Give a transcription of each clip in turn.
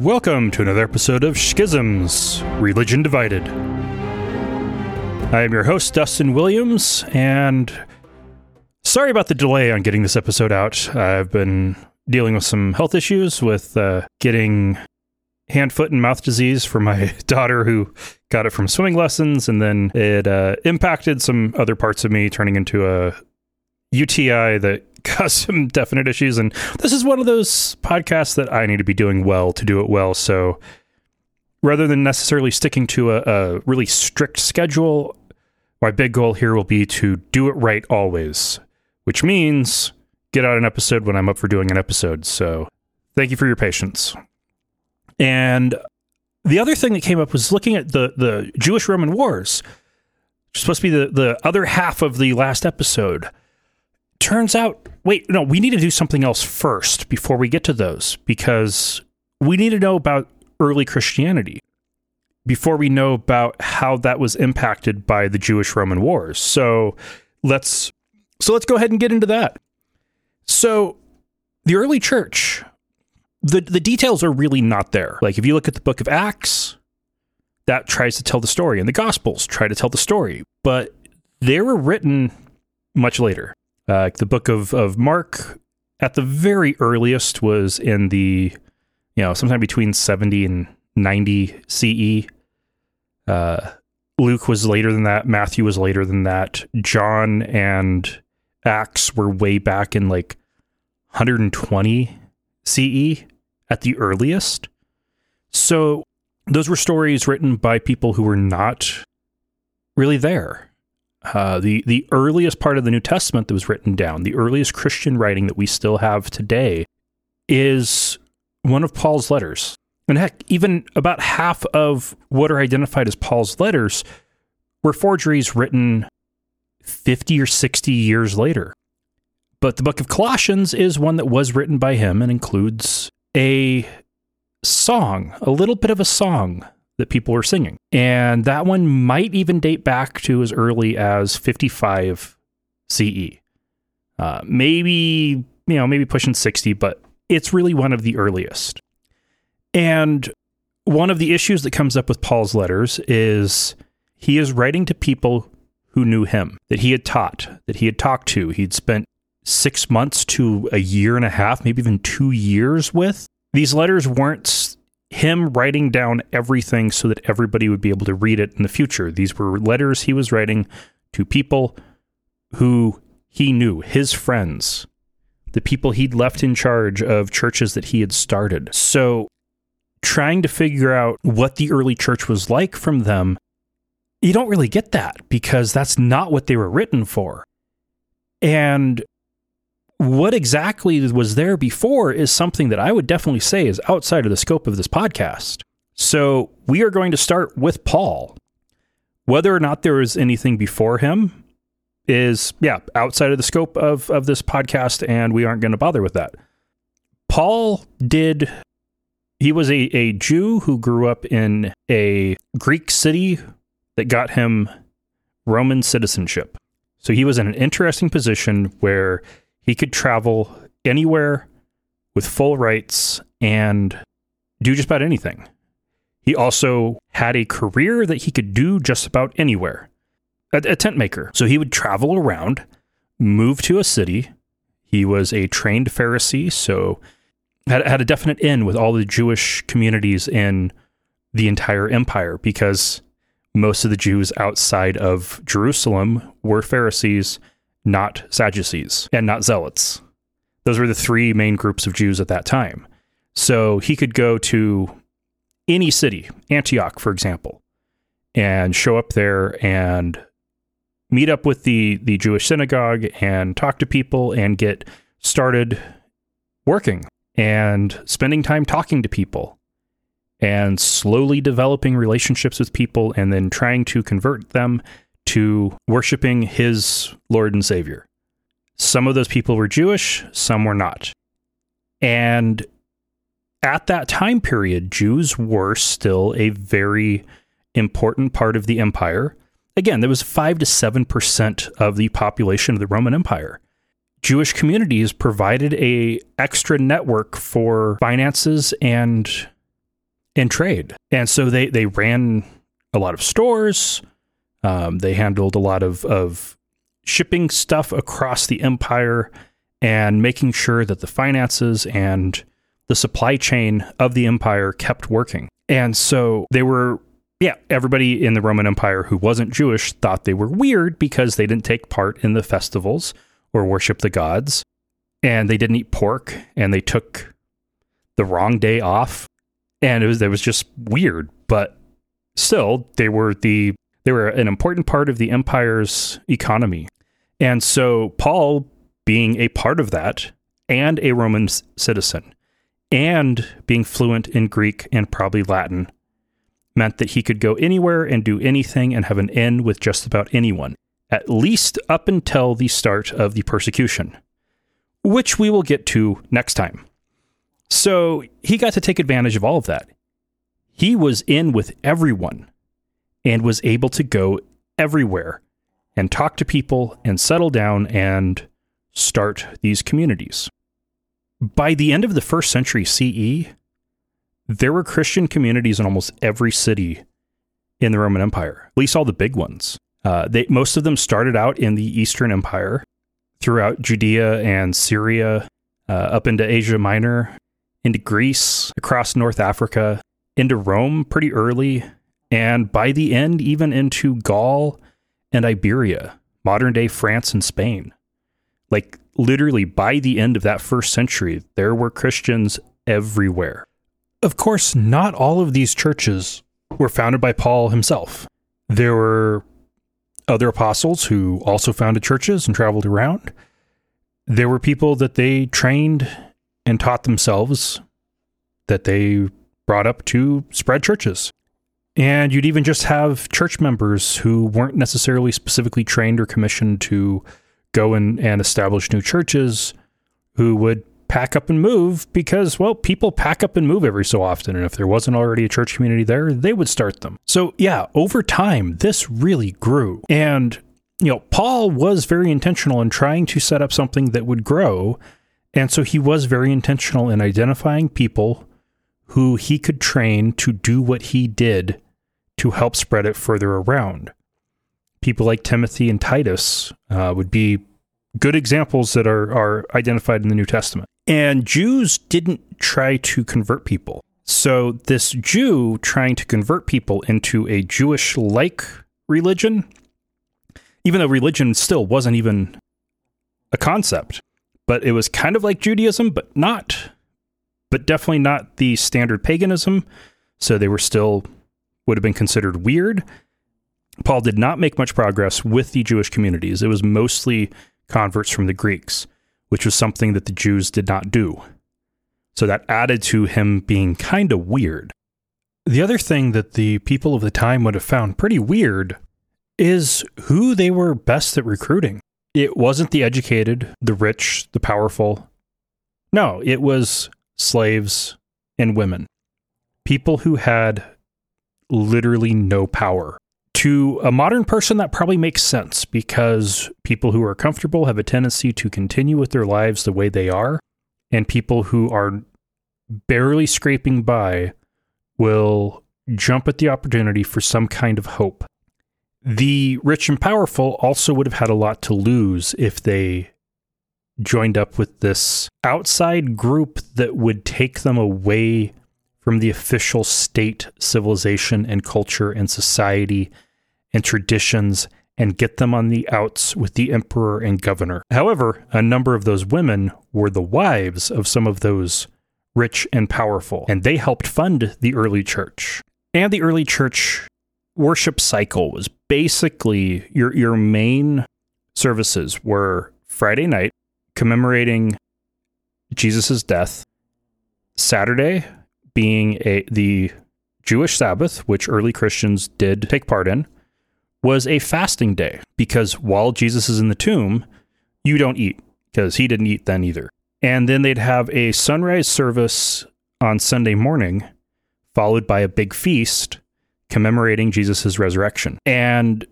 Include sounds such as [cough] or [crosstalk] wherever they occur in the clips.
Welcome to another episode of Schisms Religion Divided. I am your host, Dustin Williams, and sorry about the delay on getting this episode out. I've been dealing with some health issues with uh, getting hand, foot, and mouth disease for my [laughs] daughter who got it from swimming lessons, and then it uh, impacted some other parts of me, turning into a UTI that [laughs] caused some definite issues. And this is one of those podcasts that I need to be doing well to do it well. So rather than necessarily sticking to a, a really strict schedule, my big goal here will be to do it right always, which means get out an episode when I'm up for doing an episode. So thank you for your patience. And the other thing that came up was looking at the the Jewish Roman Wars. Supposed to be the, the other half of the last episode. Turns out, wait, no, we need to do something else first before we get to those because we need to know about early Christianity before we know about how that was impacted by the Jewish Roman wars. So let's so let's go ahead and get into that. So the early church the the details are really not there. Like if you look at the book of Acts, that tries to tell the story, and the Gospels try to tell the story, but they were written much later. Uh, the book of of Mark, at the very earliest, was in the you know sometime between seventy and ninety CE. Uh, Luke was later than that. Matthew was later than that. John and Acts were way back in like 120 CE at the earliest. So those were stories written by people who were not really there. Uh, the the earliest part of the New Testament that was written down, the earliest Christian writing that we still have today, is one of Paul's letters. And heck, even about half of what are identified as Paul's letters were forgeries written 50 or 60 years later. But the book of Colossians is one that was written by him and includes a song, a little bit of a song that people were singing. And that one might even date back to as early as 55 CE. Uh, maybe, you know, maybe pushing 60, but it's really one of the earliest. And one of the issues that comes up with Paul's letters is he is writing to people who knew him, that he had taught, that he had talked to. He'd spent six months to a year and a half, maybe even two years with. These letters weren't him writing down everything so that everybody would be able to read it in the future. These were letters he was writing to people who he knew, his friends, the people he'd left in charge of churches that he had started. So, trying to figure out what the early church was like from them, you don't really get that because that's not what they were written for. And what exactly was there before is something that I would definitely say is outside of the scope of this podcast. So we are going to start with Paul. Whether or not there was anything before him is, yeah, outside of the scope of, of this podcast, and we aren't going to bother with that. Paul did, he was a, a Jew who grew up in a Greek city that got him Roman citizenship. So he was in an interesting position where he could travel anywhere with full rights and do just about anything. He also had a career that he could do just about anywhere. A, a tent maker. So he would travel around, move to a city. He was a trained Pharisee, so had, had a definite in with all the Jewish communities in the entire empire because most of the Jews outside of Jerusalem were Pharisees not Sadducees, and not Zealots. Those were the three main groups of Jews at that time. So he could go to any city, Antioch, for example, and show up there and meet up with the, the Jewish synagogue and talk to people and get started working and spending time talking to people and slowly developing relationships with people and then trying to convert them to worshiping his Lord and Savior. Some of those people were Jewish, some were not. And at that time period, Jews were still a very important part of the empire. Again, there was 5 to 7% of the population of the Roman Empire. Jewish communities provided a extra network for finances and and trade. And so they, they ran a lot of stores. Um, they handled a lot of, of shipping stuff across the empire and making sure that the finances and the supply chain of the empire kept working. And so they were, yeah, everybody in the Roman Empire who wasn't Jewish thought they were weird because they didn't take part in the festivals or worship the gods. And they didn't eat pork and they took the wrong day off. And it was, it was just weird. But still, they were the, they were an important part of the empire's economy. And so Paul, being a part of that and a Roman citizen, and being fluent in Greek and probably Latin meant that he could go anywhere and do anything and have an in with just about anyone, at least up until the start of the persecution, which we will get to next time. So he got to take advantage of all of that. He was in with everyone and was able to go everywhere and talk to people and settle down and start these communities by the end of the first century CE, there were Christian communities in almost every city in the Roman Empire, at least all the big ones. Uh, they, most of them started out in the Eastern Empire, throughout Judea and Syria, uh, up into Asia Minor, into Greece, across North Africa, into Rome pretty early, and by the end, even into Gaul and Iberia, modern day France and Spain. Like literally by the end of that first century, there were Christians everywhere. Of course, not all of these churches were founded by Paul himself. There were other apostles who also founded churches and traveled around. There were people that they trained and taught themselves that they brought up to spread churches. And you'd even just have church members who weren't necessarily specifically trained or commissioned to go and, and establish new churches who would pack up and move because, well, people pack up and move every so often. And if there wasn't already a church community there, they would start them. So, yeah, over time, this really grew. And, you know, Paul was very intentional in trying to set up something that would grow. And so he was very intentional in identifying people who he could train to do what he did to help spread it further around people like Timothy and Titus uh, would be good examples that are, are identified in the New Testament. And Jews didn't try to convert people. So, this Jew trying to convert people into a Jewish like religion, even though religion still wasn't even a concept, but it was kind of like Judaism, but not, but definitely not the standard paganism. So, they were still, would have been considered weird Paul did not make much progress with the Jewish communities. It was mostly converts from the Greeks, which was something that the Jews did not do. So that added to him being kind of weird. The other thing that the people of the time would have found pretty weird is who they were best at recruiting. It wasn't the educated, the rich, the powerful. No, it was slaves and women. People who had literally no power to a modern person, that probably makes sense because people who are comfortable have a tendency to continue with their lives the way they are, and people who are barely scraping by will jump at the opportunity for some kind of hope. The rich and powerful also would have had a lot to lose if they joined up with this outside group that would take them away from the official state civilization and culture and society and traditions and get them on the outs with the emperor and governor. However, a number of those women were the wives of some of those rich and powerful, and they helped fund the early church. And the early church worship cycle was basically your your main services were Friday night commemorating Jesus' death, Saturday being a the Jewish Sabbath, which early Christians did take part in, was a fasting day because while Jesus is in the tomb, you don't eat because he didn't eat then either. And then they'd have a sunrise service on Sunday morning, followed by a big feast commemorating Jesus' resurrection. And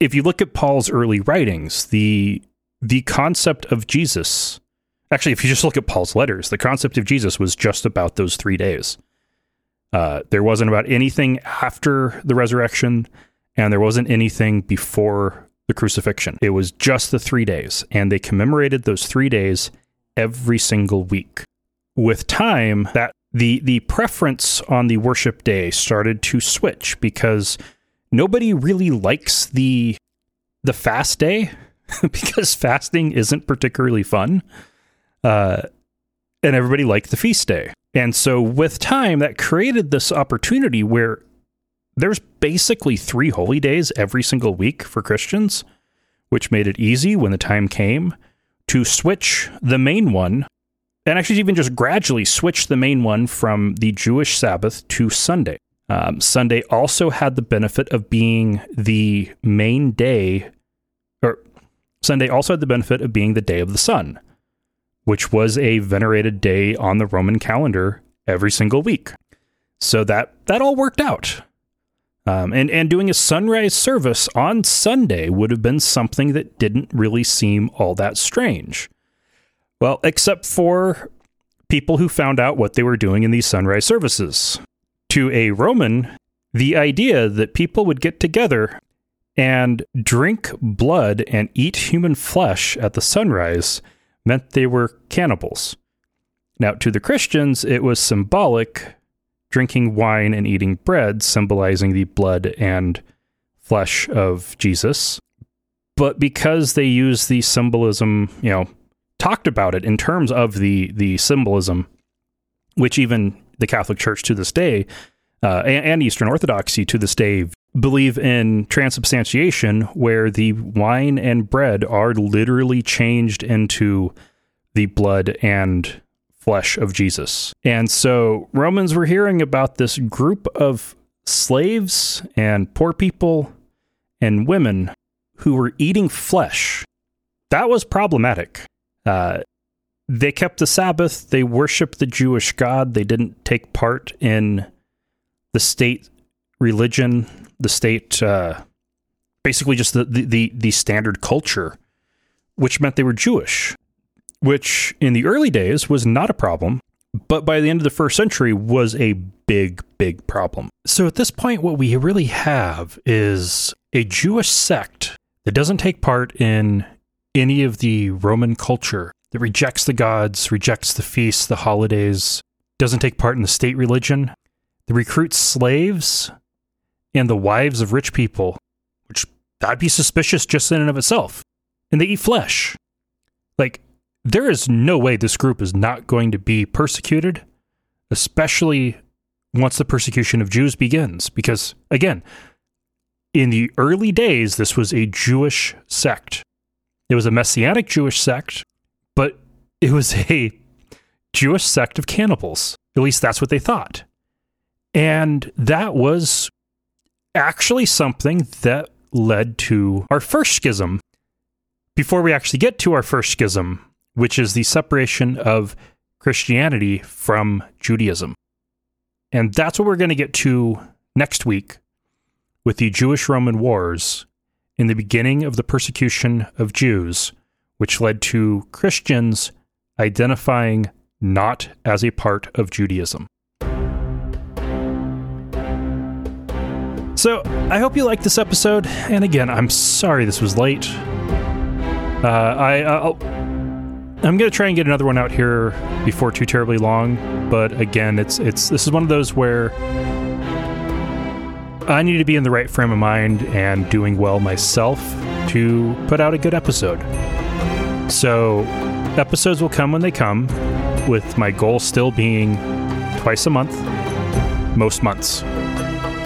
if you look at Paul's early writings, the the concept of Jesus, actually, if you just look at Paul's letters, the concept of Jesus was just about those three days. Uh, there wasn't about anything after the resurrection, and there wasn't anything before the crucifixion. It was just the three days, and they commemorated those three days every single week. With time, that the the preference on the worship day started to switch because nobody really likes the the fast day [laughs] because fasting isn't particularly fun. Uh, and everybody liked the feast day. And so with time, that created this opportunity where there's basically three holy days every single week for Christians, which made it easy when the time came to switch the main one and actually even just gradually switch the main one from the Jewish Sabbath to Sunday. Um, Sunday also had the benefit of being the main day, or Sunday also had the benefit of being the day of the sun, which was a venerated day on the Roman calendar every single week. So that that all worked out. Um, and and doing a sunrise service on Sunday would have been something that didn't really seem all that strange. Well, except for people who found out what they were doing in these sunrise services. To a Roman, the idea that people would get together and drink blood and eat human flesh at the sunrise meant they were cannibals. Now, to the Christians, it was symbolic drinking wine and eating bread, symbolizing the blood and flesh of Jesus. But because they used the symbolism, you know, talked about it in terms of the the symbolism, which even the Catholic Church to this day uh, and, and Eastern Orthodoxy to this day believe in transubstantiation, where the wine and bread are literally changed into the blood and flesh of Jesus. And so Romans were hearing about this group of slaves and poor people and women who were eating flesh. That was problematic. Uh, they kept the Sabbath, they worshiped the Jewish God, they didn't take part in the state religion, the state, uh, basically just the, the, the standard culture, which meant they were Jewish which in the early days was not a problem, but by the end of the first century was a big, big problem. So at this point, what we really have is a Jewish sect that doesn't take part in any of the Roman culture, that rejects the gods, rejects the feasts, the holidays, doesn't take part in the state religion, that recruits slaves and the wives of rich people, which that'd be suspicious just in and of itself. And they eat flesh. Like, there is no way this group is not going to be persecuted, especially once the persecution of Jews begins. Because, again, in the early days, this was a Jewish sect. It was a messianic Jewish sect, but it was a Jewish sect of cannibals. At least that's what they thought. And that was actually something that led to our first schism. Before we actually get to our first schism, which is the separation of Christianity from Judaism. And that's what we're going to get to next week with the Jewish Roman Wars in the beginning of the persecution of Jews, which led to Christians identifying not as a part of Judaism. So, I hope you liked this episode. And again, I'm sorry this was late. Uh, I, I'll, I'm gonna try and get another one out here before too terribly long, but again, it's it's this is one of those where I need to be in the right frame of mind and doing well myself to put out a good episode. So, episodes will come when they come, with my goal still being twice a month, most months.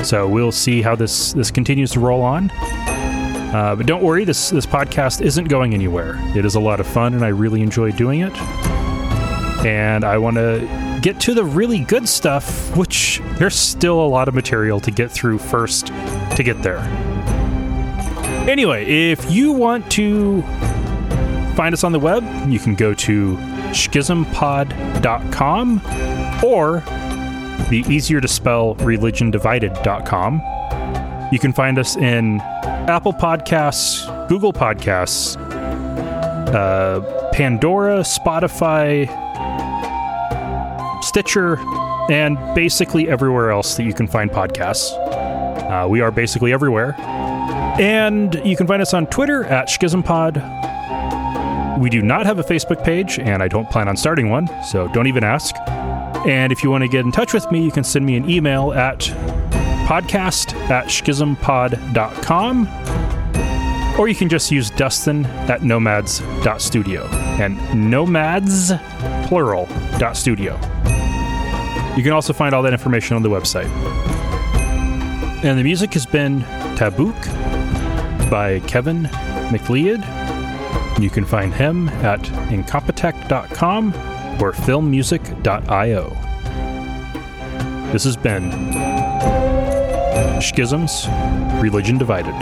So we'll see how this this continues to roll on. Uh, but don't worry, this this podcast isn't going anywhere. It is a lot of fun, and I really enjoy doing it. And I want to get to the really good stuff, which there's still a lot of material to get through first to get there. Anyway, if you want to find us on the web, you can go to schismpod.com or the easier to spell religiondivided.com. You can find us in Apple Podcasts, Google Podcasts, uh, Pandora, Spotify, Stitcher, and basically everywhere else that you can find podcasts. Uh, we are basically everywhere. And you can find us on Twitter at SchismPod. We do not have a Facebook page, and I don't plan on starting one, so don't even ask. And if you want to get in touch with me, you can send me an email at podcast at schismpod.com or you can just use Dustin at nomads.studio and nomads, plural, dot studio. You can also find all that information on the website. And the music has been Tabuk by Kevin MacLeod. You can find him at incompetech.com or filmmusic.io. This has been Schisms, Religion Divided.